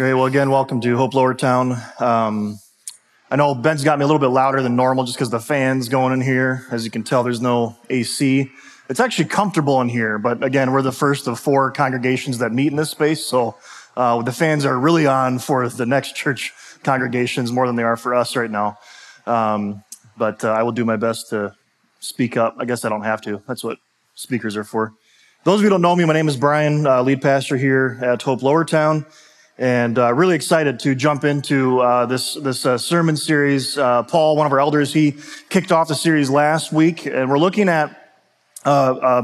Great. Well, again, welcome to Hope Lower Town. Um, I know Ben's got me a little bit louder than normal just because the fan's going in here. As you can tell, there's no AC. It's actually comfortable in here, but again, we're the first of four congregations that meet in this space, so uh, the fans are really on for the next church congregations more than they are for us right now. Um, but uh, I will do my best to speak up. I guess I don't have to. That's what speakers are for. Those of you who don't know me, my name is Brian, uh, lead pastor here at Hope Lower Town, and uh, really excited to jump into uh, this this uh, sermon series. Uh, Paul, one of our elders, he kicked off the series last week, and we're looking at uh,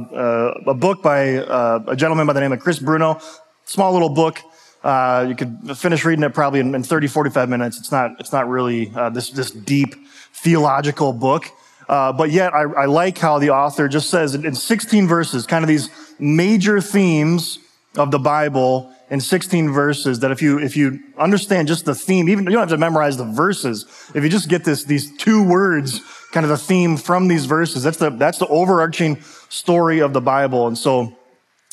a book by a gentleman by the name of Chris Bruno. Small little book. you could finish reading it probably in, in 30, 45 minutes. It's not it's not really this this deep theological book. Uh, but yet, I, I, like how the author just says in 16 verses, kind of these major themes of the Bible in 16 verses. That if you if you understand just the theme, even you don't have to memorize the verses. If you just get this these two words, kind of the theme from these verses, that's the that's the overarching story of the Bible. And so,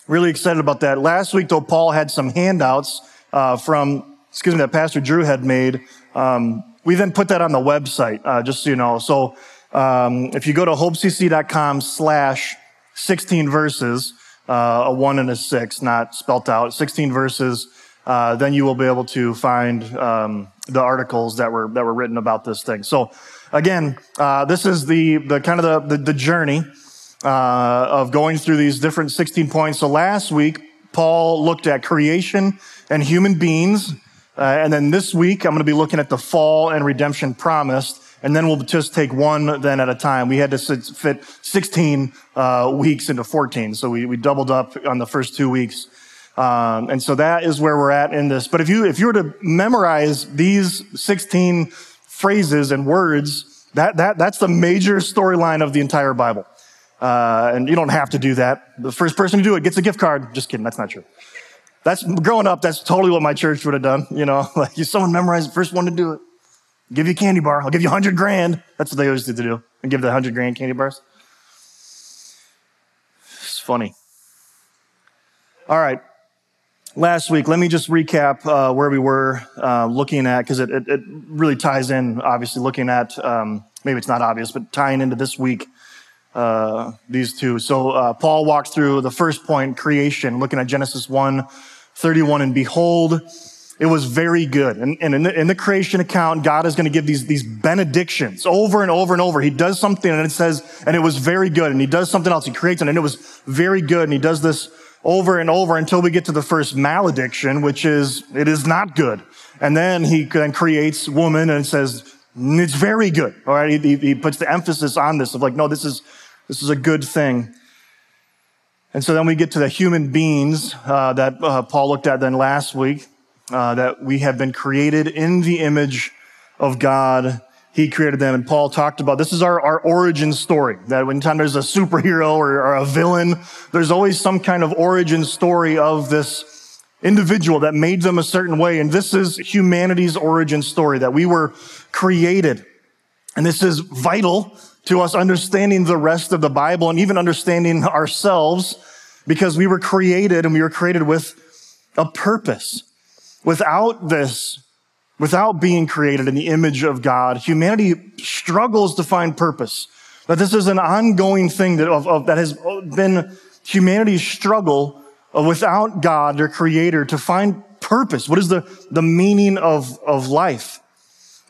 really excited about that. Last week, though, Paul had some handouts uh, from excuse me that Pastor Drew had made. Um, we then put that on the website, uh, just so you know. So um, if you go to hopecc.com slash 16 verses, uh, a one and a six, not spelt out, 16 verses, uh, then you will be able to find um, the articles that were that were written about this thing. So again, uh, this is the the kind of the the, the journey uh, of going through these different 16 points. So last week, Paul looked at creation and human beings. Uh, and then this week, I'm going to be looking at the fall and redemption promised and then we'll just take one then at a time. We had to fit 16 uh, weeks into 14, so we, we doubled up on the first two weeks. Um, and so that is where we're at in this. But if you if you were to memorize these 16 phrases and words, that that that's the major storyline of the entire Bible. Uh, and you don't have to do that. The first person to do it gets a gift card. Just kidding. That's not true. That's growing up. That's totally what my church would have done. You know, like someone memorized the first one to do it give you a candy bar. I'll give you a hundred grand. That's what they always did to do. And give the hundred grand candy bars. It's funny. All right. Last week, let me just recap uh, where we were uh, looking at, because it, it, it, really ties in, obviously, looking at, um, maybe it's not obvious, but tying into this week, uh, these two. So uh, Paul walked through the first point, creation, looking at Genesis 1, 31, and behold, it was very good. And, and in, the, in, the, creation account, God is going to give these, these benedictions over and over and over. He does something and it says, and it was very good. And he does something else. He creates it and it was very good. And he does this over and over until we get to the first malediction, which is, it is not good. And then he then creates woman and says, it's very good. All right. He, he puts the emphasis on this of like, no, this is, this is a good thing. And so then we get to the human beings uh, that uh, Paul looked at then last week uh, that we have been created in the image of God. He created them. And Paul talked about this is our, our origin story. That when time there's a superhero or, or a villain, there's always some kind of origin story of this individual that made them a certain way. And this is humanity's origin story that we were created. And this is vital to us understanding the rest of the Bible and even understanding ourselves because we were created and we were created with a purpose. Without this, without being created in the image of God, humanity struggles to find purpose. That this is an ongoing thing that, of, of, that has been humanity's struggle without God, their creator, to find purpose. What is the, the meaning of, of life?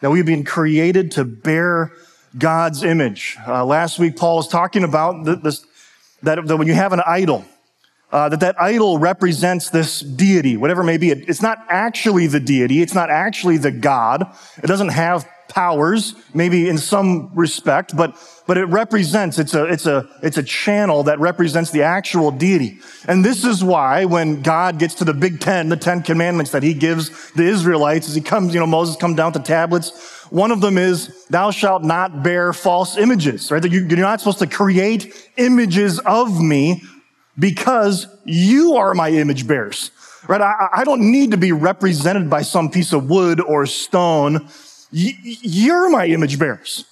That we've been created to bear God's image. Uh, last week, Paul was talking about this, that, that when you have an idol, uh, that that idol represents this deity, whatever may be. It, it's not actually the deity. It's not actually the God. It doesn't have powers, maybe in some respect, but, but it represents, it's a, it's a, it's a channel that represents the actual deity. And this is why when God gets to the big ten, the ten commandments that he gives the Israelites as he comes, you know, Moses comes down to tablets, one of them is, thou shalt not bear false images, right? You're not supposed to create images of me because you are my image bearers, right? I, I don't need to be represented by some piece of wood or stone. Y- you're my image bearers.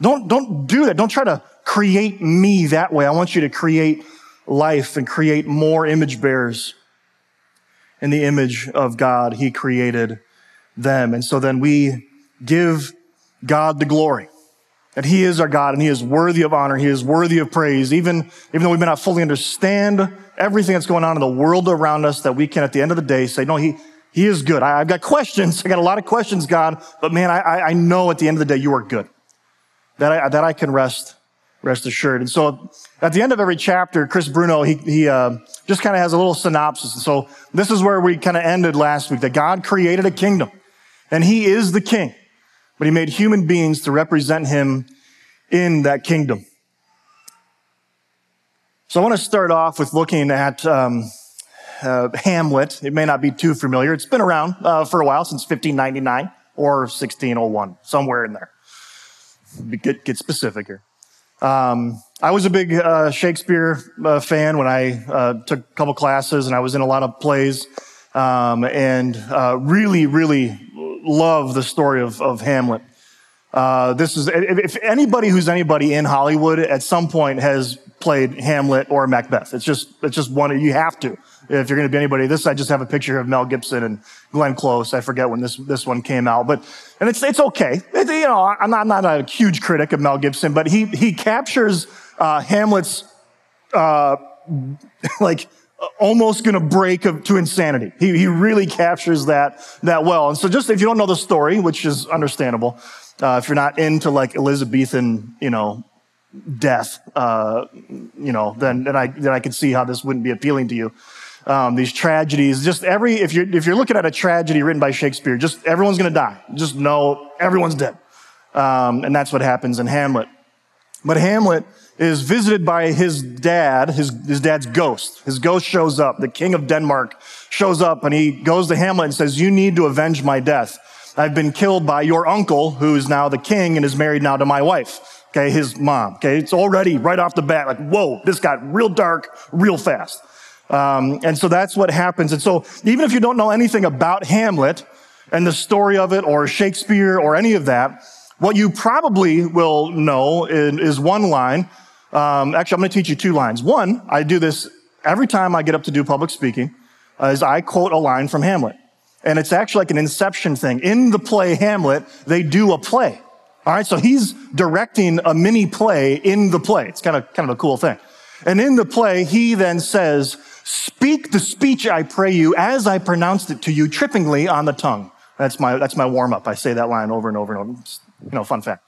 Don't, don't do that. Don't try to create me that way. I want you to create life and create more image bearers. in the image of God, he created them. And so then we give God the glory. That he is our God and he is worthy of honor. He is worthy of praise. Even, even though we may not fully understand everything that's going on in the world around us, that we can at the end of the day say, no, he, he is good. I, have got questions. I got a lot of questions, God, but man, I, I know at the end of the day, you are good. That I, that I can rest, rest assured. And so at the end of every chapter, Chris Bruno, he, he uh, just kind of has a little synopsis. And so this is where we kind of ended last week, that God created a kingdom and he is the king but he made human beings to represent him in that kingdom. So I want to start off with looking at um, uh, Hamlet. It may not be too familiar. It's been around uh, for a while, since 1599 or 1601, somewhere in there. Get, get specific here. Um, I was a big uh, Shakespeare uh, fan when I uh, took a couple classes and I was in a lot of plays um, and uh, really, really love the story of, of Hamlet. Uh, this is, if anybody who's anybody in Hollywood at some point has played Hamlet or Macbeth, it's just, it's just one, you have to. If you're going to be anybody, this, I just have a picture of Mel Gibson and Glenn Close. I forget when this, this one came out, but, and it's, it's okay. It, you know, I'm not, I'm not a huge critic of Mel Gibson, but he, he captures, uh, Hamlet's, uh, like, almost going to break to insanity. He, he really captures that, that well. And so just if you don't know the story, which is understandable, uh, if you're not into like Elizabethan, you know, death, uh, you know, then, then I, then I can see how this wouldn't be appealing to you. Um, these tragedies, just every, if you're, if you're looking at a tragedy written by Shakespeare, just everyone's going to die. Just know everyone's dead. Um, and that's what happens in Hamlet. But Hamlet, is visited by his dad, his, his dad's ghost. His ghost shows up. The king of Denmark shows up and he goes to Hamlet and says, you need to avenge my death. I've been killed by your uncle, who is now the king and is married now to my wife. Okay, his mom. Okay, it's already right off the bat like, whoa, this got real dark real fast. Um, and so that's what happens. And so even if you don't know anything about Hamlet and the story of it or Shakespeare or any of that, what you probably will know is one line um, actually, I'm going to teach you two lines. One, I do this every time I get up to do public speaking, uh, is I quote a line from Hamlet. And it's actually like an inception thing. In the play Hamlet, they do a play. All right. So he's directing a mini play in the play. It's kind of, kind of a cool thing. And in the play, he then says, speak the speech I pray you as I pronounced it to you trippingly on the tongue. That's my, that's my warm up. I say that line over and over and over. It's, you know, fun fact.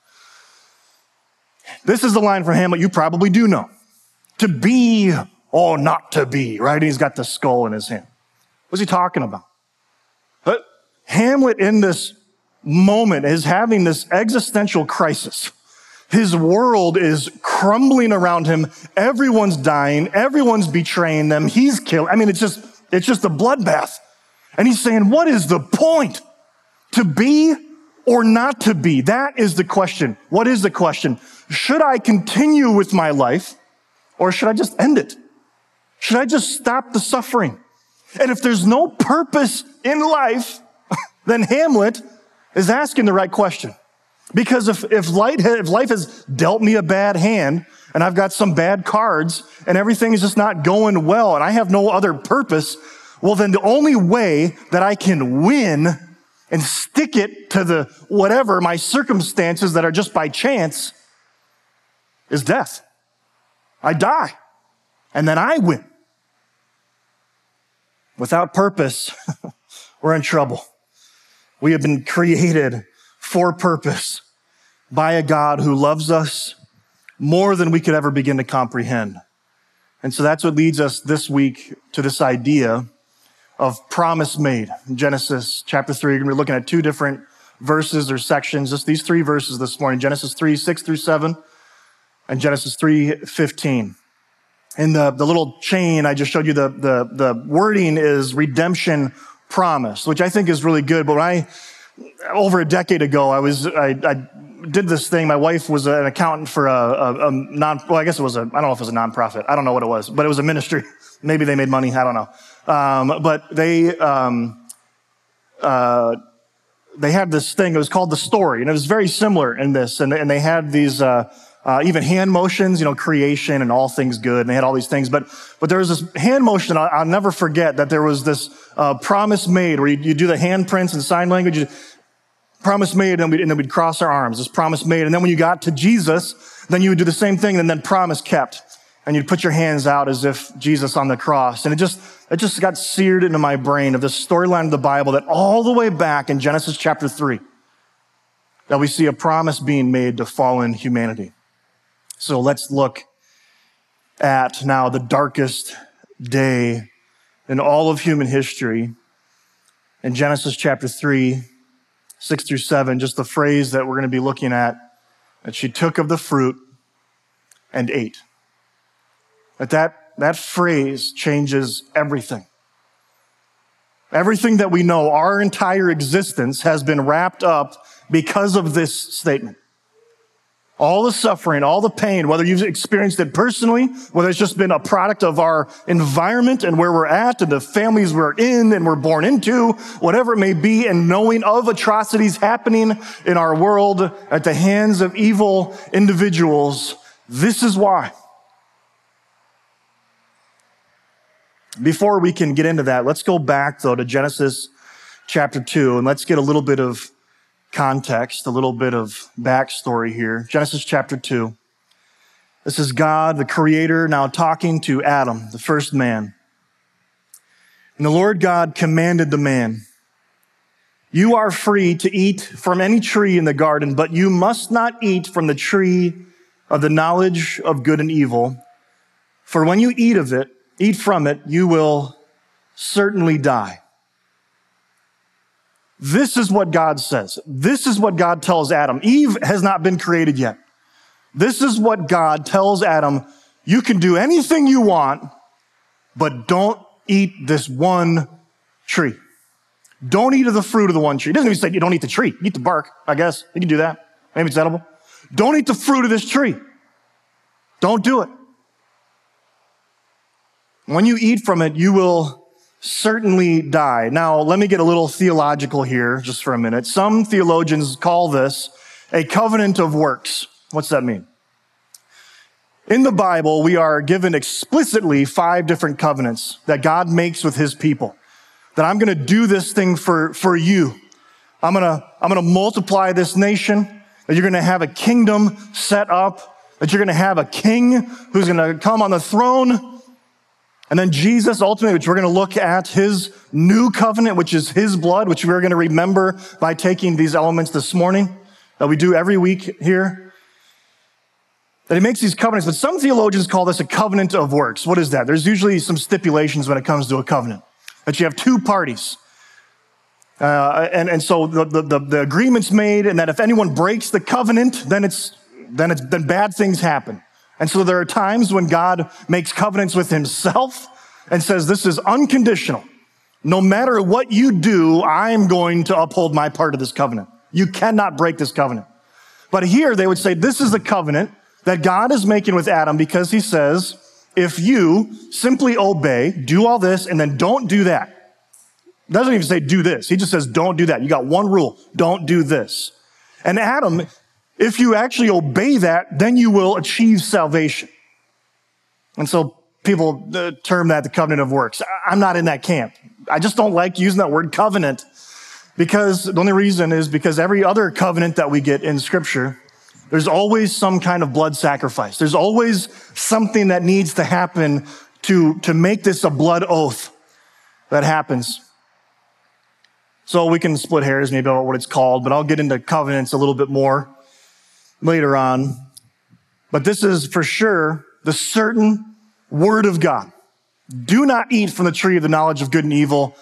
This is the line from Hamlet you probably do know. To be or not to be, right? And he's got the skull in his hand. What's he talking about? But Hamlet in this moment is having this existential crisis. His world is crumbling around him. Everyone's dying. Everyone's betraying them. He's killed. I mean, it's just, it's just a bloodbath. And he's saying, what is the point? To be or not to be? That is the question. What is the question? should I continue with my life or should I just end it? Should I just stop the suffering? And if there's no purpose in life, then Hamlet is asking the right question. Because if, if, light, if life has dealt me a bad hand and I've got some bad cards and everything is just not going well and I have no other purpose, well, then the only way that I can win and stick it to the whatever my circumstances that are just by chance is death. I die, and then I win. Without purpose, we're in trouble. We have been created for purpose by a God who loves us more than we could ever begin to comprehend. And so that's what leads us this week to this idea of promise made. In Genesis chapter 3, you're going to be looking at two different verses or sections, just these three verses this morning Genesis 3, 6 through 7, and Genesis 3:15. In the, the little chain I just showed you, the, the, the wording is redemption promise, which I think is really good. But when I, over a decade ago, I was, I, I did this thing. My wife was an accountant for a, a, a, non, well, I guess it was a, I don't know if it was a nonprofit. I don't know what it was, but it was a ministry. Maybe they made money. I don't know. Um, but they, um, uh, they had this thing. It was called the story, and it was very similar in this. And, and they had these uh, uh, even hand motions, you know, creation and all things good. And they had all these things. But, but there was this hand motion. I'll, I'll never forget that there was this uh, promise made where you, you do the handprints and sign language. You, promise made and, we'd, and then we'd cross our arms. This promise made. And then when you got to Jesus, then you would do the same thing and then promise kept. And you'd put your hands out as if Jesus on the cross. And it just, it just got seared into my brain of this storyline of the Bible that all the way back in Genesis chapter three, that we see a promise being made to fallen humanity. So let's look at now the darkest day in all of human history in Genesis chapter 3, 6 through 7, just the phrase that we're going to be looking at that she took of the fruit and ate. That that, that phrase changes everything. Everything that we know, our entire existence has been wrapped up because of this statement all the suffering, all the pain, whether you've experienced it personally, whether it's just been a product of our environment and where we're at and the families we're in and we're born into, whatever it may be, and knowing of atrocities happening in our world at the hands of evil individuals, this is why. Before we can get into that, let's go back though to Genesis chapter 2 and let's get a little bit of context, a little bit of backstory here. Genesis chapter 2. This is God, the creator, now talking to Adam, the first man. And the Lord God commanded the man, You are free to eat from any tree in the garden, but you must not eat from the tree of the knowledge of good and evil. For when you eat of it, eat from it, you will certainly die. This is what God says. This is what God tells Adam. Eve has not been created yet. This is what God tells Adam. You can do anything you want, but don't eat this one tree. Don't eat of the fruit of the one tree. It doesn't even say you don't eat the tree. Eat the bark, I guess. You can do that. Maybe it's edible. Don't eat the fruit of this tree. Don't do it. When you eat from it, you will certainly die. Now, let me get a little theological here just for a minute. Some theologians call this a covenant of works. What's that mean? In the Bible, we are given explicitly five different covenants that God makes with his people. That I'm going to do this thing for, for you. I'm going to, I'm going to multiply this nation. That you're going to have a kingdom set up. That you're going to have a king who's going to come on the throne and then Jesus, ultimately, which we're going to look at his new covenant, which is his blood, which we're going to remember by taking these elements this morning that we do every week here. That he makes these covenants, but some theologians call this a covenant of works. What is that? There's usually some stipulations when it comes to a covenant. That you have two parties. Uh, and, and so the, the, the agreement's made, and that if anyone breaks the covenant, then it's, then it's, then bad things happen. And so there are times when God makes covenants with himself and says, this is unconditional. No matter what you do, I'm going to uphold my part of this covenant. You cannot break this covenant. But here they would say, this is the covenant that God is making with Adam because he says, if you simply obey, do all this, and then don't do that. Doesn't even say do this. He just says don't do that. You got one rule. Don't do this. And Adam if you actually obey that, then you will achieve salvation. And so people uh, term that the covenant of works. I'm not in that camp. I just don't like using that word covenant because the only reason is because every other covenant that we get in scripture, there's always some kind of blood sacrifice. There's always something that needs to happen to, to make this a blood oath that happens. So we can split hairs maybe about what it's called, but I'll get into covenants a little bit more later on. But this is for sure the certain word of God. Do not eat from the tree of the knowledge of good and evil,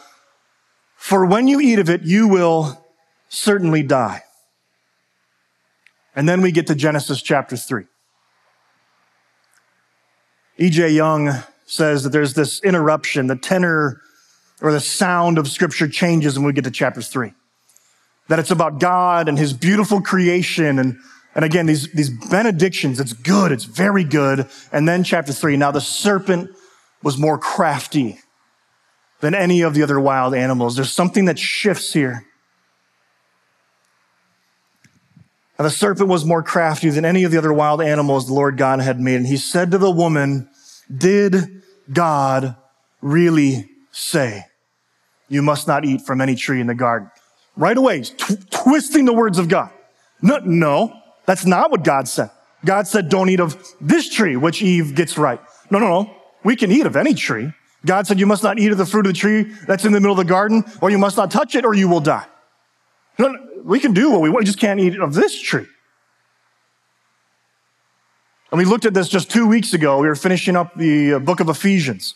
for when you eat of it, you will certainly die. And then we get to Genesis chapter 3. E.J. Young says that there's this interruption, the tenor or the sound of scripture changes when we get to chapter 3. That it's about God and his beautiful creation and and again, these, these benedictions, it's good, it's very good. And then chapter three, now the serpent was more crafty than any of the other wild animals. There's something that shifts here. Now the serpent was more crafty than any of the other wild animals the Lord God had made. And he said to the woman, did God really say, you must not eat from any tree in the garden? Right away, tw- twisting the words of God. No, no, that's not what God said. God said, don't eat of this tree, which Eve gets right. No, no, no. We can eat of any tree. God said, you must not eat of the fruit of the tree that's in the middle of the garden, or you must not touch it, or you will die. No, no, we can do what we want. We just can't eat of this tree. And we looked at this just two weeks ago. We were finishing up the uh, book of Ephesians.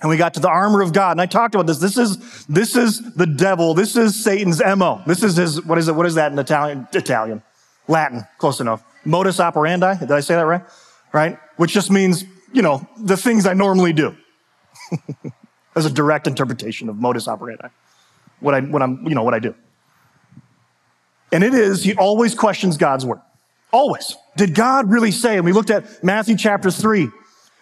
And we got to the armor of God. And I talked about this. This is, this is the devil. This is Satan's MO. This is his, what is it? What is that in Italian? Italian. Latin. Close enough. Modus operandi. Did I say that right? Right? Which just means, you know, the things I normally do. As a direct interpretation of modus operandi. What I, what I'm, you know, what I do. And it is, he always questions God's word. Always. Did God really say? And we looked at Matthew chapter three,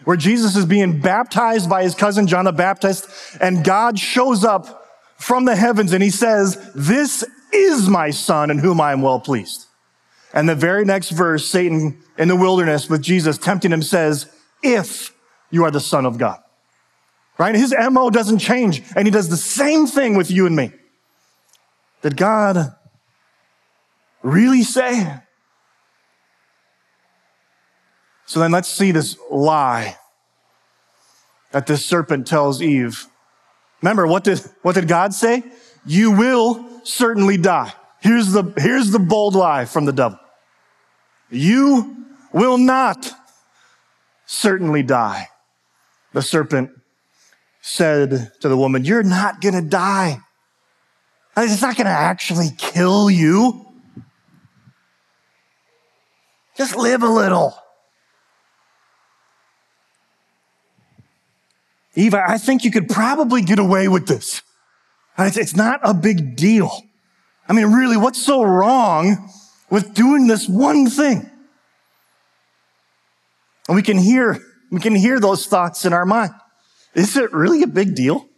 where Jesus is being baptized by his cousin John the Baptist, and God shows up from the heavens and he says, this is my son in whom I am well pleased. And the very next verse, Satan in the wilderness with Jesus tempting him says, if you are the son of God. Right? His MO doesn't change and he does the same thing with you and me. Did God really say? So then let's see this lie that this serpent tells Eve. Remember, what did, what did God say? You will certainly die. Here's the, here's the bold lie from the devil. You will not certainly die. The serpent said to the woman, you're not going to die. It's not going to actually kill you. Just live a little. Eva, I think you could probably get away with this. It's not a big deal. I mean, really, what's so wrong with doing this one thing? And we can hear, we can hear those thoughts in our mind. Is it really a big deal?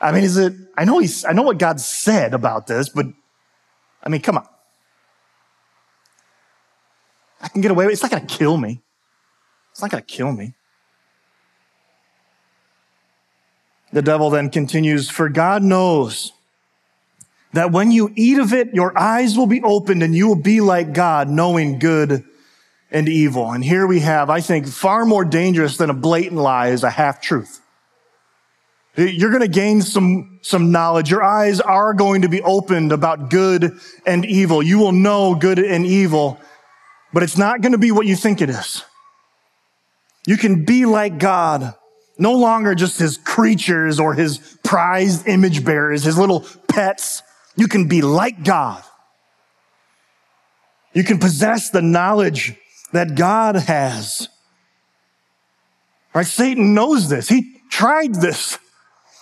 I mean, is it, I know he's, I know what God said about this, but I mean, come on. I can get away with it. It's not going to kill me. It's not going to kill me. The devil then continues, For God knows that when you eat of it, your eyes will be opened and you will be like God, knowing good and evil. And here we have, I think, far more dangerous than a blatant lie is a half truth. You're going to gain some, some knowledge. Your eyes are going to be opened about good and evil. You will know good and evil, but it's not going to be what you think it is. You can be like God no longer just his creatures or his prized image bearers, his little pets. You can be like God. You can possess the knowledge that God has. Right? Satan knows this. He tried this.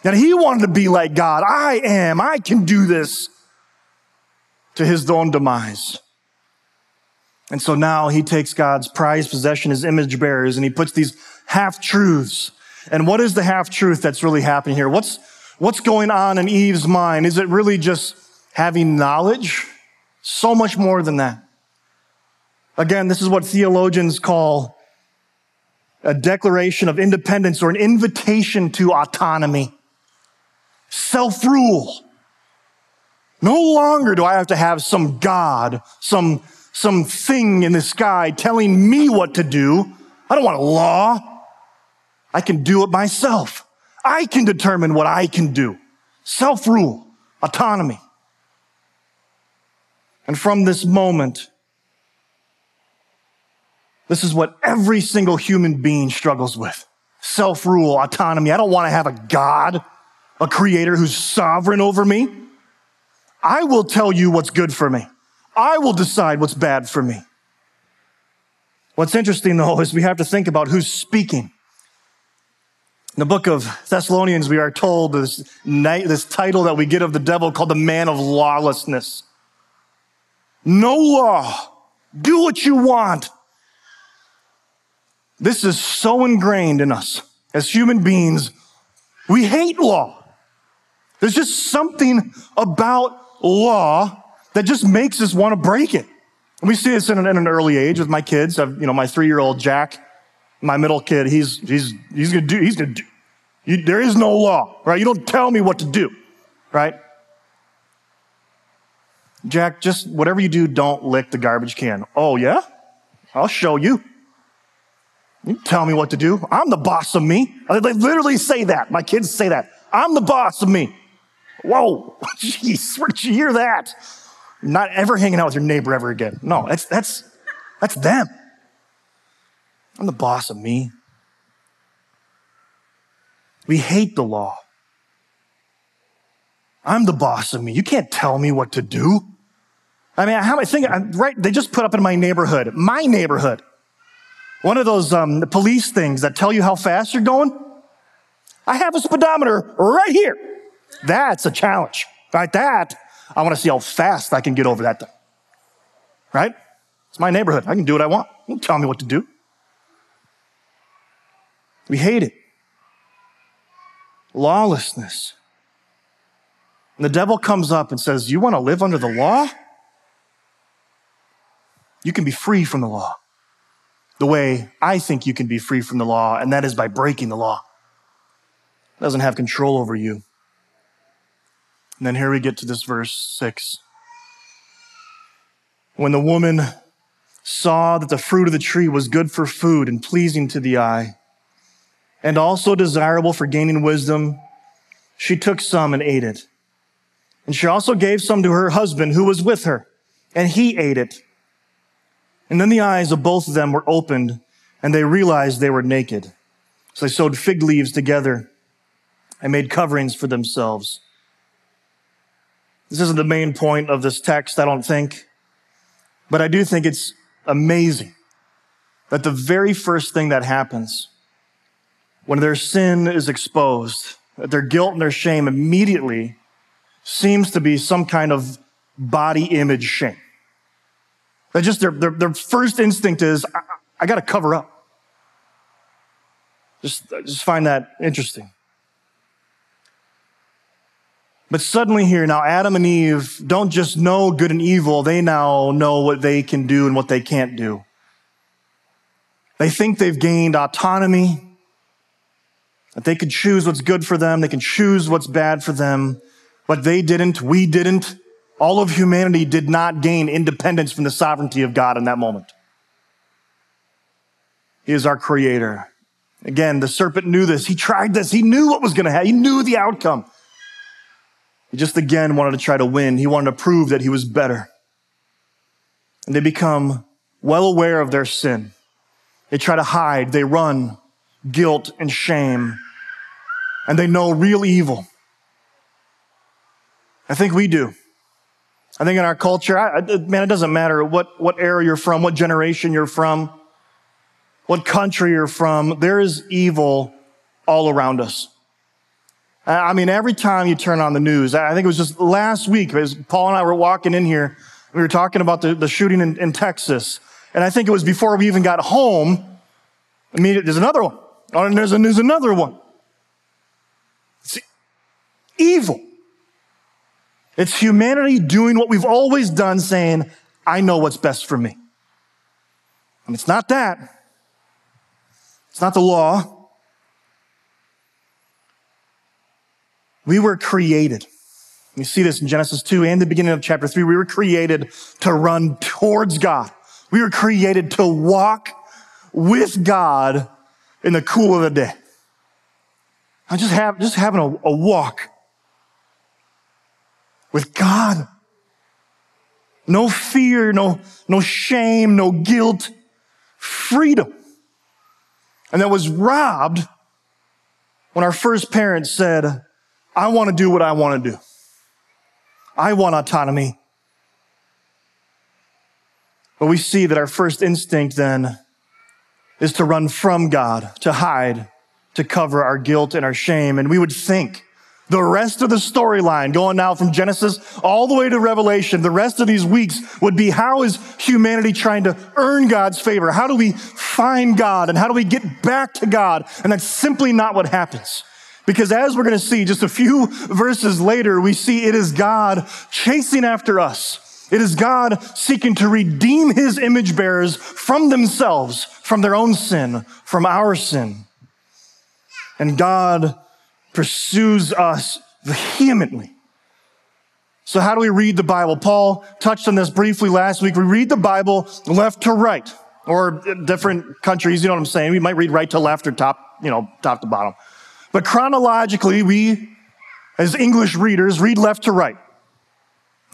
That he wanted to be like God. I am. I can do this to his own demise. And so now he takes God's prized possession, his image bearers, and he puts these half truths and what is the half truth that's really happening here? What's, what's going on in Eve's mind? Is it really just having knowledge? So much more than that. Again, this is what theologians call a declaration of independence or an invitation to autonomy. Self-rule. No longer do I have to have some God, some, some thing in the sky telling me what to do. I don't want a law. I can do it myself. I can determine what I can do. Self-rule, autonomy. And from this moment, this is what every single human being struggles with. Self-rule, autonomy. I don't want to have a God, a creator who's sovereign over me. I will tell you what's good for me. I will decide what's bad for me. What's interesting though is we have to think about who's speaking. In the book of Thessalonians, we are told this, this title that we get of the devil called the man of lawlessness. No law. Do what you want. This is so ingrained in us as human beings. We hate law. There's just something about law that just makes us want to break it. And we see this in an, in an early age with my kids. I've, you know, my three-year-old Jack, my middle kid, he's, he's, he's gonna do, he's gonna do, you, there is no law, right? You don't tell me what to do, right? Jack, just whatever you do, don't lick the garbage can. Oh, yeah? I'll show you. You tell me what to do. I'm the boss of me. They literally say that. My kids say that. I'm the boss of me. Whoa, jeez, where did you hear that? Not ever hanging out with your neighbor ever again. No, that's, that's, that's them. I'm the boss of me. We hate the law. I'm the boss of me. You can't tell me what to do. I mean, how I think, right? They just put up in my neighborhood, my neighborhood, one of those um, police things that tell you how fast you're going. I have a speedometer right here. That's a challenge, right? That I want to see how fast I can get over that thing. Right? It's my neighborhood. I can do what I want. You tell me what to do. We hate it. Lawlessness. And the devil comes up and says, You want to live under the law? You can be free from the law the way I think you can be free from the law, and that is by breaking the law. It doesn't have control over you. And then here we get to this verse six. When the woman saw that the fruit of the tree was good for food and pleasing to the eye, and also desirable for gaining wisdom, she took some and ate it. And she also gave some to her husband who was with her, and he ate it. And then the eyes of both of them were opened, and they realized they were naked. So they sewed fig leaves together and made coverings for themselves. This isn't the main point of this text, I don't think, but I do think it's amazing that the very first thing that happens when their sin is exposed, that their guilt and their shame immediately seems to be some kind of body image shame. That just their, their, their first instinct is, I, I got to cover up. Just, just find that interesting. But suddenly here, now Adam and Eve don't just know good and evil, they now know what they can do and what they can't do. They think they've gained autonomy, that they can choose what's good for them, they can choose what's bad for them, but they didn't, we didn't. All of humanity did not gain independence from the sovereignty of God in that moment. He is our creator. Again, the serpent knew this. He tried this. He knew what was going to happen. He knew the outcome. He just again wanted to try to win. He wanted to prove that he was better. And they become well aware of their sin. They try to hide. They run guilt and shame. And they know real evil. I think we do. I think in our culture, I, man, it doesn't matter what, what era you're from, what generation you're from, what country you're from. There is evil all around us. I mean, every time you turn on the news, I think it was just last week, as Paul and I were walking in here, we were talking about the, the shooting in, in Texas. And I think it was before we even got home. I mean, there's another one. Oh, and there's, and there's another one. It's evil. It's humanity doing what we've always done, saying, I know what's best for me. And it's not that. It's not the law. We were created. You see this in Genesis 2 and the beginning of chapter 3. We were created to run towards God. We were created to walk with God in the cool of the day. I just have, just having a, a walk with God. No fear, no, no shame, no guilt, freedom. And that was robbed when our first parents said, I want to do what I want to do. I want autonomy. But we see that our first instinct then is to run from God, to hide, to cover our guilt and our shame. And we would think the rest of the storyline, going now from Genesis all the way to Revelation, the rest of these weeks would be how is humanity trying to earn God's favor? How do we find God and how do we get back to God? And that's simply not what happens. Because as we're going to see just a few verses later, we see it is God chasing after us It is God seeking to redeem his image bearers from themselves, from their own sin, from our sin. And God pursues us vehemently. So how do we read the Bible? Paul touched on this briefly last week. We read the Bible left to right, or different countries, you know what I'm saying? We might read right to left or top, you know, top to bottom. But chronologically, we, as English readers, read left to right.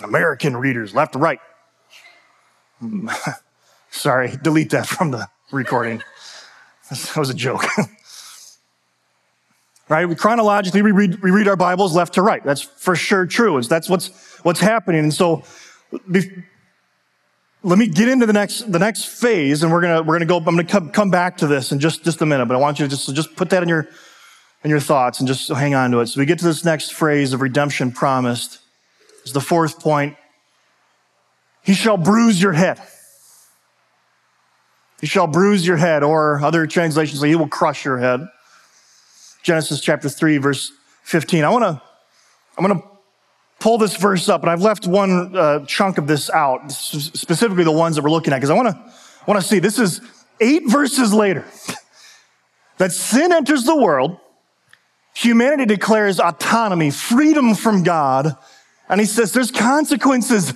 American readers, left to right. Sorry, delete that from the recording. That was a joke. right? We chronologically, we read, we read our Bibles left to right. That's for sure true. That's what's, what's happening. And so, be, let me get into the next, the next phase and we're going to, we're going to go, I'm going to come, come back to this in just, just a minute, but I want you to just, just put that in your, in your thoughts and just hang on to it. So we get to this next phrase of redemption promised. The fourth point. He shall bruise your head. He shall bruise your head, or other translations say he will crush your head. Genesis chapter 3, verse 15. I want to, I'm going to pull this verse up, and I've left one uh, chunk of this out, specifically the ones that we're looking at, because I want to, want to see. This is eight verses later that sin enters the world, humanity declares autonomy, freedom from God, and he says, there's consequences.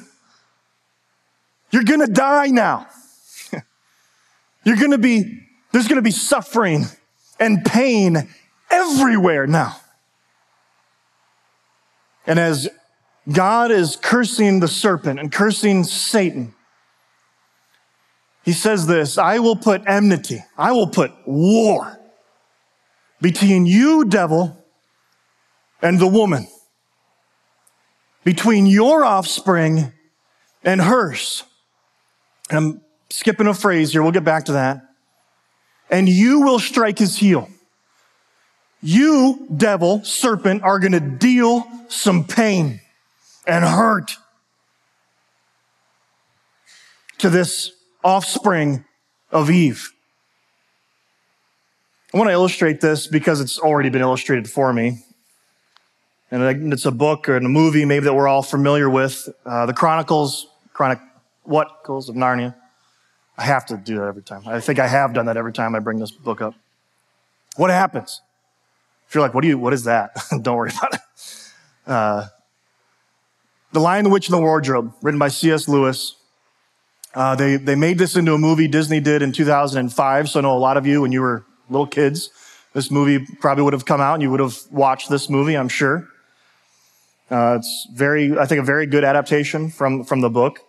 You're going to die now. You're going to be, there's going to be suffering and pain everywhere now. And as God is cursing the serpent and cursing Satan, he says this, I will put enmity, I will put war between you, devil, and the woman, between your offspring and hers. And I'm skipping a phrase here. We'll get back to that. And you will strike his heel. You, devil, serpent, are going to deal some pain and hurt to this offspring of Eve. I want to illustrate this because it's already been illustrated for me. And it's a book or a movie maybe that we're all familiar with. Uh, the Chronicles, Chronic, what? Chronicles of Narnia. I have to do that every time. I think I have done that every time I bring this book up. What happens? If you're like, what do you, what is that? Don't worry about it. Uh, the Lion, the Witch, and the Wardrobe, written by C.S. Lewis. Uh, they, they made this into a movie Disney did in 2005. So I know a lot of you, when you were little kids, this movie probably would have come out and you would have watched this movie, I'm sure. Uh, it's very, I think, a very good adaptation from, from the book.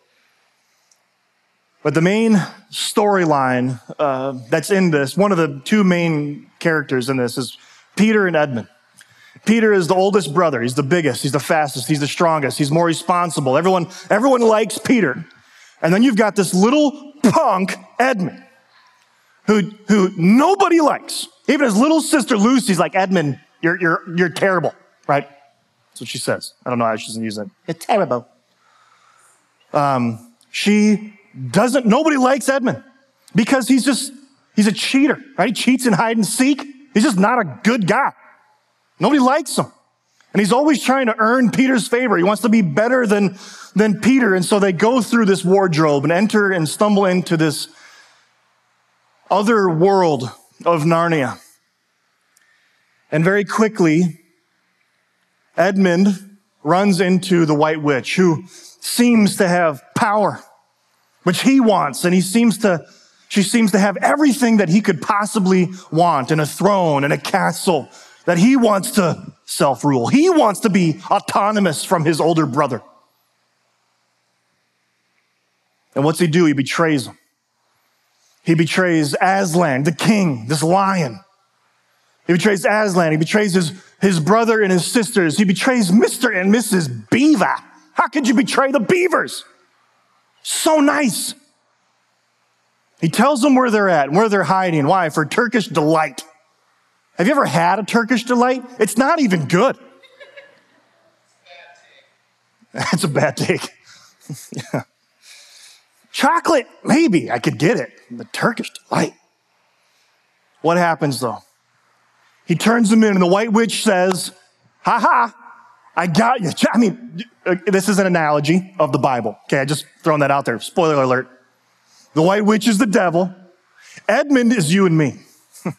But the main storyline uh, that's in this, one of the two main characters in this is Peter and Edmund. Peter is the oldest brother. He's the biggest. He's the fastest. He's the strongest. He's more responsible. Everyone, everyone likes Peter. And then you've got this little punk, Edmund, who, who nobody likes. Even his little sister Lucy's like, Edmund, you're, you're, you're terrible, right? That's what she says. I don't know how she doesn't use it. You're terrible. Um, she doesn't, nobody likes Edmund because he's just, he's a cheater, right? He cheats in hide and seek. He's just not a good guy. Nobody likes him. And he's always trying to earn Peter's favor. He wants to be better than, than Peter. And so they go through this wardrobe and enter and stumble into this other world of Narnia. And very quickly, Edmund runs into the White Witch, who seems to have power, which he wants. And he seems to she seems to have everything that he could possibly want in a throne and a castle that he wants to self rule. He wants to be autonomous from his older brother. And what's he do? He betrays him. He betrays Aslan, the king, this lion. He betrays Aslan. He betrays his, his brother and his sisters. He betrays Mr. and Mrs. Beaver. How could you betray the beavers? So nice. He tells them where they're at and where they're hiding. Why? For Turkish delight. Have you ever had a Turkish delight? It's not even good. That's a bad take. yeah. Chocolate, maybe I could get it. The Turkish delight. What happens though? He turns them in, and the white witch says, Ha ha, I got you. I mean, uh, this is an analogy of the Bible. Okay, I just throwing that out there. Spoiler alert. The white witch is the devil. Edmund is you and me.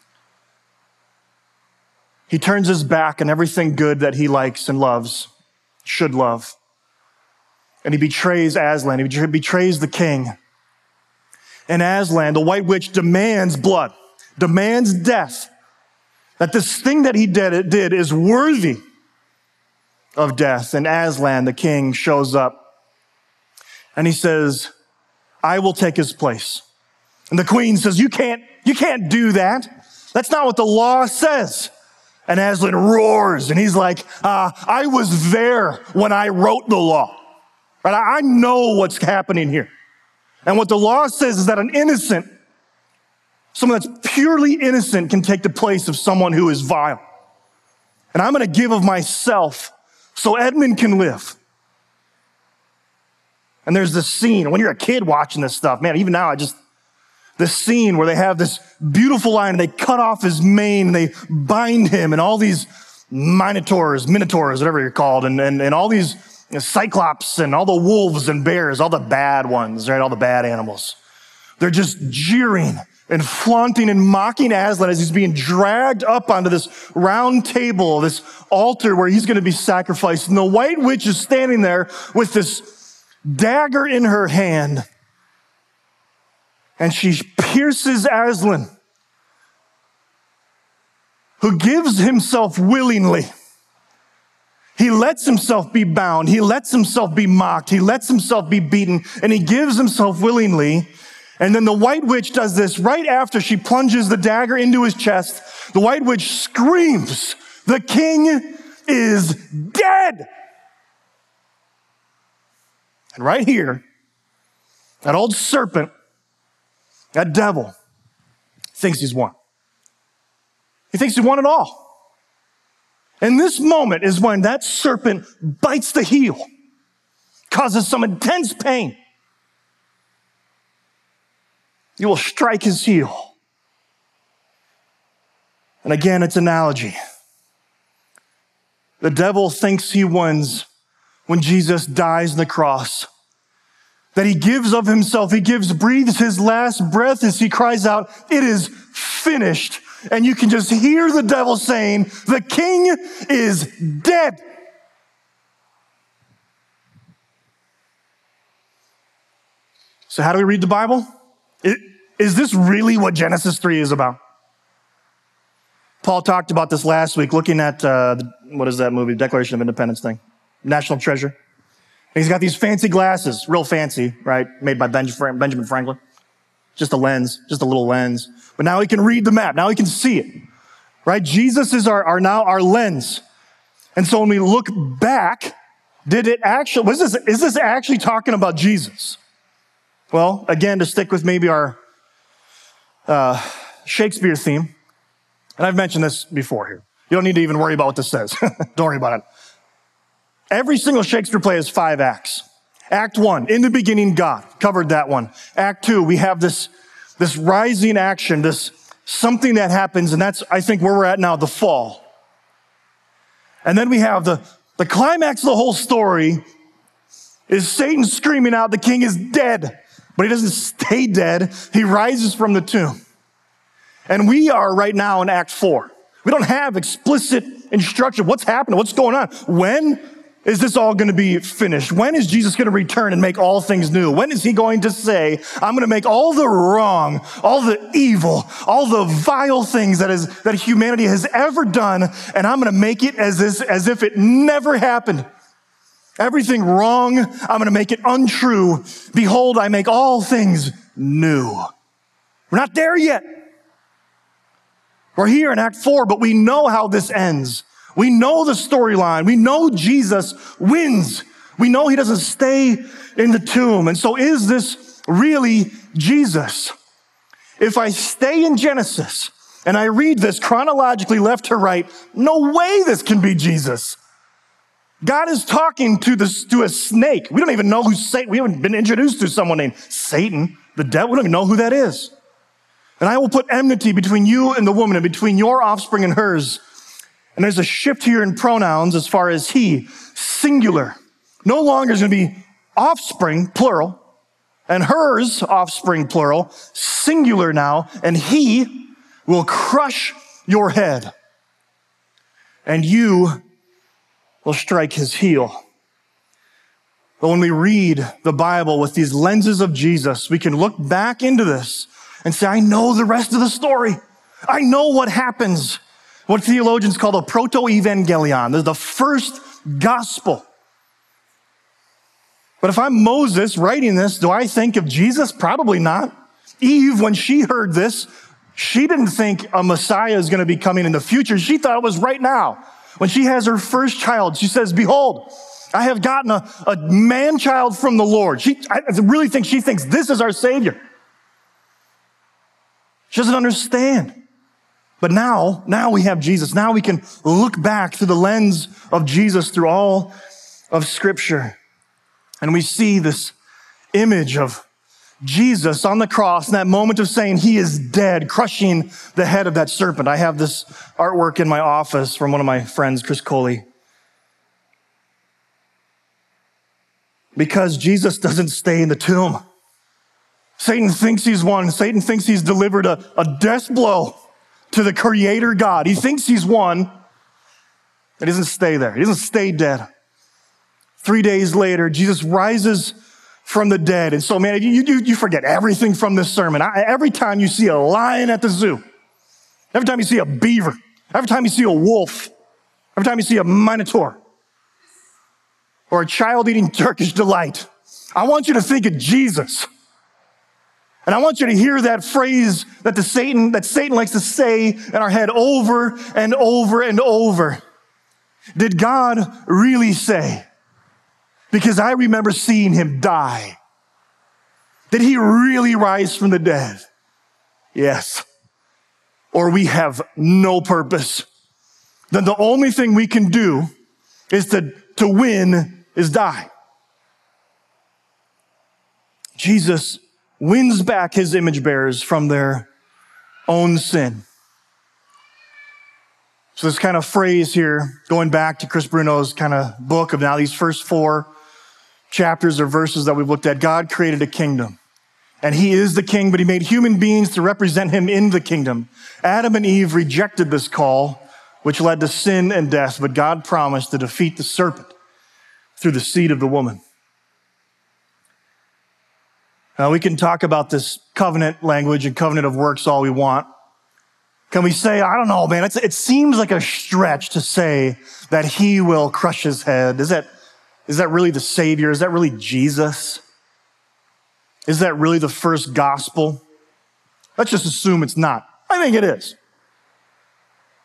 he turns his back on everything good that he likes and loves, should love. And he betrays Aslan. He betrays the king. And Aslan, the white witch, demands blood, demands death. That this thing that he did, did is worthy of death. And Aslan, the king, shows up and he says, I will take his place. And the queen says, you can't, you can't do that. That's not what the law says. And Aslan roars and he's like, uh, I was there when I wrote the law. Right? I know what's happening here. And what the law says is that an innocent, someone that's purely innocent can take the place of someone who is vile. And I'm going to give of myself so Edmund can live. And there's this scene, when you're a kid watching this stuff, man, even now I just, this scene where they have this beautiful lion and they cut off his mane and they bind him and all these minotaurs, minotaurs, whatever you're called, and, and, and all these you know, cyclops and all the wolves and bears, all the bad ones, right? All the bad animals. They're just jeering and flaunting and mocking Aslan as he's being dragged up onto this round table, this altar where he's going to be sacrificed. And the white witch is standing there with this dagger in her hand. And she pierces Aslan, who gives himself willingly. He lets himself be bound. He lets himself be mocked. He lets himself be beaten and he gives himself willingly and then the white witch does this right after she plunges the dagger into his chest. The white witch screams, the king is dead. And right here, that old serpent, that devil, thinks he's won. He thinks he won it all. And this moment is when that serpent bites the heel, causes some intense pain. You will strike his heel. And again, it's analogy. The devil thinks he wins when Jesus dies on the cross. That he gives of himself, he gives, breathes his last breath as he cries out, It is finished. And you can just hear the devil saying, The king is dead. So, how do we read the Bible? Is this really what Genesis 3 is about? Paul talked about this last week, looking at uh, what is that movie, Declaration of Independence thing, National Treasure. And he's got these fancy glasses, real fancy, right? Made by Benjamin Franklin. Just a lens, just a little lens. But now he can read the map. Now he can see it, right? Jesus is our, our now our lens. And so when we look back, did it actually, was this, is this actually talking about Jesus? Well, again, to stick with maybe our uh, Shakespeare theme, and I've mentioned this before here. You don't need to even worry about what this says. don't worry about it. Every single Shakespeare play has five acts. Act one, in the beginning, God. Covered that one. Act two, we have this, this rising action, this something that happens, and that's, I think, where we're at now, the fall. And then we have the, the climax of the whole story is Satan screaming out, the king is dead. But he doesn't stay dead. He rises from the tomb. And we are right now in Act 4. We don't have explicit instruction. What's happening? What's going on? When is this all going to be finished? When is Jesus going to return and make all things new? When is he going to say, I'm going to make all the wrong, all the evil, all the vile things that is, that humanity has ever done, and I'm going to make it as, this, as if it never happened. Everything wrong, I'm going to make it untrue. Behold, I make all things new. We're not there yet. We're here in Act 4, but we know how this ends. We know the storyline. We know Jesus wins. We know he doesn't stay in the tomb. And so is this really Jesus? If I stay in Genesis and I read this chronologically left to right, no way this can be Jesus. God is talking to this, to a snake. We don't even know who Satan, we haven't been introduced to someone named Satan, the devil. We don't even know who that is. And I will put enmity between you and the woman and between your offspring and hers. And there's a shift here in pronouns as far as he, singular. No longer is going to be offspring, plural, and hers, offspring, plural, singular now, and he will crush your head, and you will strike his heel. But when we read the Bible with these lenses of Jesus, we can look back into this and say, I know the rest of the story. I know what happens. What theologians call the proto-evangelium, the first gospel. But if I'm Moses writing this, do I think of Jesus? Probably not. Eve, when she heard this, she didn't think a Messiah is going to be coming in the future. She thought it was right now. When she has her first child, she says, behold, I have gotten a, a man child from the Lord. She, I really think she thinks this is our Savior. She doesn't understand. But now, now we have Jesus. Now we can look back through the lens of Jesus through all of Scripture. And we see this image of Jesus on the cross in that moment of saying he is dead, crushing the head of that serpent. I have this artwork in my office from one of my friends, Chris Coley. Because Jesus doesn't stay in the tomb. Satan thinks he's won. Satan thinks he's delivered a, a death blow to the creator God. He thinks he's won. He doesn't stay there. He doesn't stay dead. Three days later, Jesus rises from the dead. And so, man, you, you, you forget everything from this sermon. I, every time you see a lion at the zoo, every time you see a beaver, every time you see a wolf, every time you see a minotaur, or a child eating Turkish delight, I want you to think of Jesus. And I want you to hear that phrase that the Satan, that Satan likes to say in our head over and over and over. Did God really say? Because I remember seeing him die. Did he really rise from the dead? Yes. Or we have no purpose. Then the only thing we can do is to, to win is die. Jesus wins back his image bearers from their own sin. So this kind of phrase here, going back to Chris Bruno's kind of book of now these first four chapters or verses that we've looked at, God created a kingdom. And he is the king, but he made human beings to represent him in the kingdom. Adam and Eve rejected this call, which led to sin and death, but God promised to defeat the serpent through the seed of the woman. Now, we can talk about this covenant language and covenant of works all we want. Can we say, I don't know, man, it seems like a stretch to say that he will crush his head. Is that, is that really the Savior? Is that really Jesus? Is that really the first gospel? Let's just assume it's not. I think it is.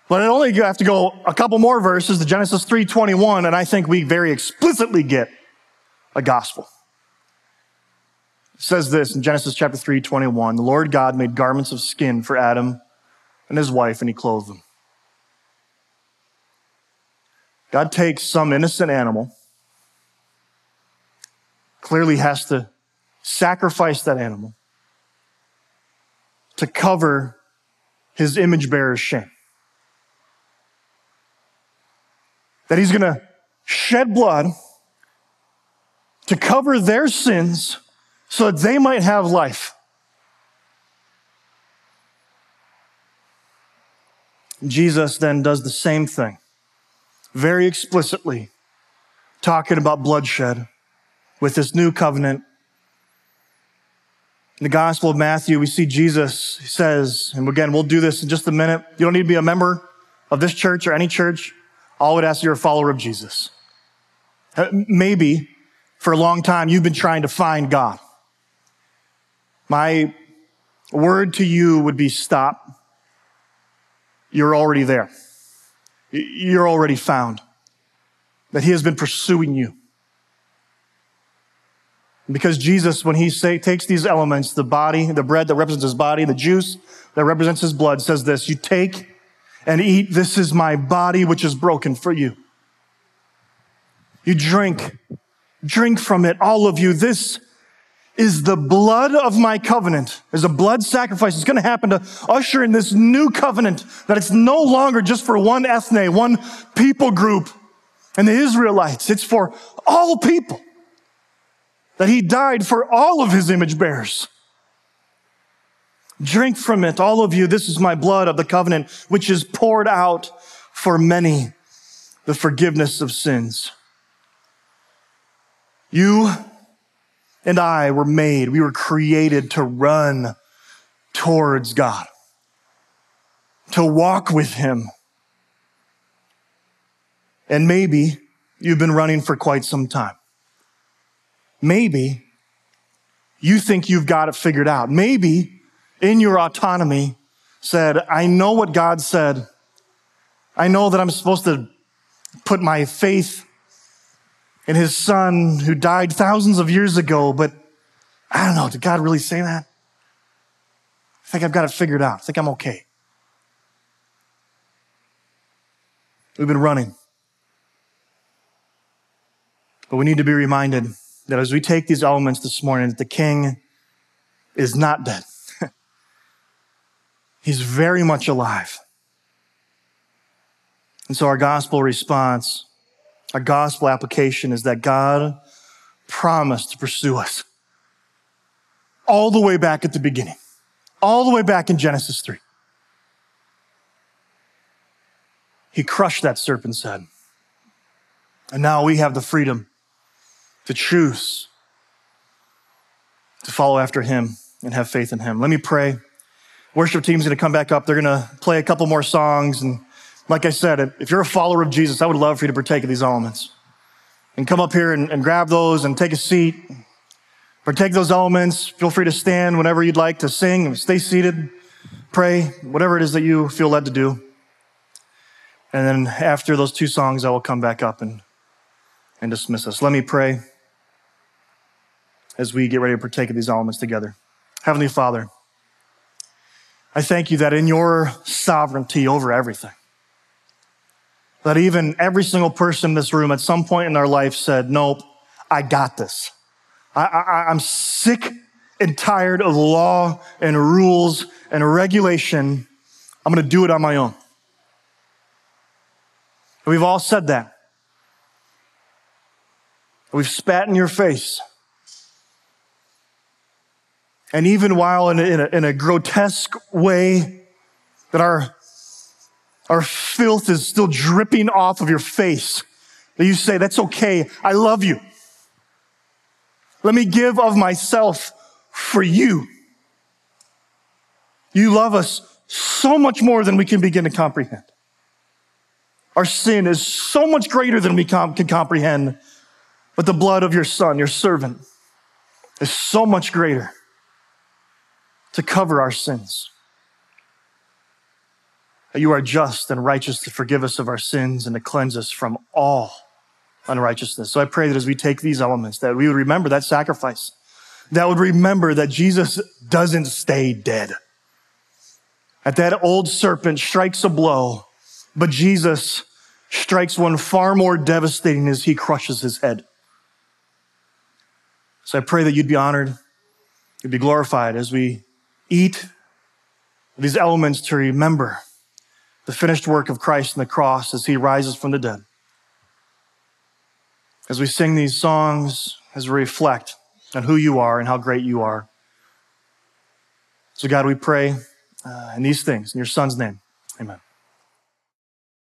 But I only have to go a couple more verses to Genesis 3:21, and I think we very explicitly get a gospel It says this in Genesis chapter 3:21, The Lord God made garments of skin for Adam and his wife, and he clothed them. God takes some innocent animal, clearly has to sacrifice that animal to cover his image bearer's shame. That he's going to shed blood to cover their sins so that they might have life. Jesus then does the same thing, very explicitly, talking about bloodshed with this new covenant. In the Gospel of Matthew, we see Jesus says, and again, we'll do this in just a minute. You don't need to be a member of this church or any church. All I would ask you're a follower of Jesus. Uh, maybe for a long time you've been trying to find God. My word to you would be stop. You're already there. You're already found. That he has been pursuing you. Because Jesus, when he say, takes these elements, the body, the bread that represents his body, the juice that represents his blood, says this, you take and eat, this is my body which is broken for you. You drink, drink from it, all of you. This is the blood of my covenant. There's a blood sacrifice. It's going to happen to usher in this new covenant that it's no longer just for one ethne, one people group and the Israelites. It's for all people that he died for all of his image bearers. Drink from it, all of you. This is my blood of the covenant, which is poured out for many, the forgiveness of sins. You and I were made, we were created to run towards God, to walk with Him. And maybe you've been running for quite some time. Maybe you think you've got it figured out. Maybe in your autonomy said, I know what God said. I know that I'm supposed to put my faith in his son who died thousands of years ago, but I don't know, did God really say that? I think I've got it figured out. I think I'm okay. We've been running. But we need to be reminded that as we take these elements this morning, that the king is not dead. He's very much alive. And so our gospel response, our gospel application is that God promised to pursue us all the way back at the beginning, all the way back in Genesis 3. He crushed that serpent's head. And now we have the freedom to choose to follow after him and have faith in him. Let me pray. Worship team's going to come back up. They're going to play a couple more songs. And like I said, if you're a follower of Jesus, I would love for you to partake of these elements and come up here and, and grab those and take a seat. Partake those elements. Feel free to stand whenever you'd like to sing. Stay seated, pray, whatever it is that you feel led to do. And then after those two songs, I will come back up and, and dismiss us. Let me pray as we get ready to partake of these elements together. Heavenly Father, I thank you that in your sovereignty over everything, that even every single person in this room at some point in their life said, Nope, I got this. I, I, I'm sick and tired of law and rules and regulation. I'm going to do it on my own. We've all said that. We've spat in your face. And even while in a, in a, in a grotesque way that our, our filth is still dripping off of your face, that you say, that's okay. I love you. Let me give of myself for you. You love us so much more than we can begin to comprehend. Our sin is so much greater than we can comprehend, but the blood of your son, your servant, is so much greater to cover our sins. That you are just and righteous to forgive us of our sins and to cleanse us from all unrighteousness. So I pray that as we take these elements, that we would remember that sacrifice, that would remember that Jesus doesn't stay dead. That that old serpent strikes a blow, but Jesus strikes one far more devastating as he crushes his head. So I pray that you'd be honored, you'd be glorified as we eat these elements to remember the finished work of Christ on the cross as he rises from the dead. As we sing these songs, as we reflect on who you are and how great you are. So, God, we pray uh, in these things, in your Son's name. Amen.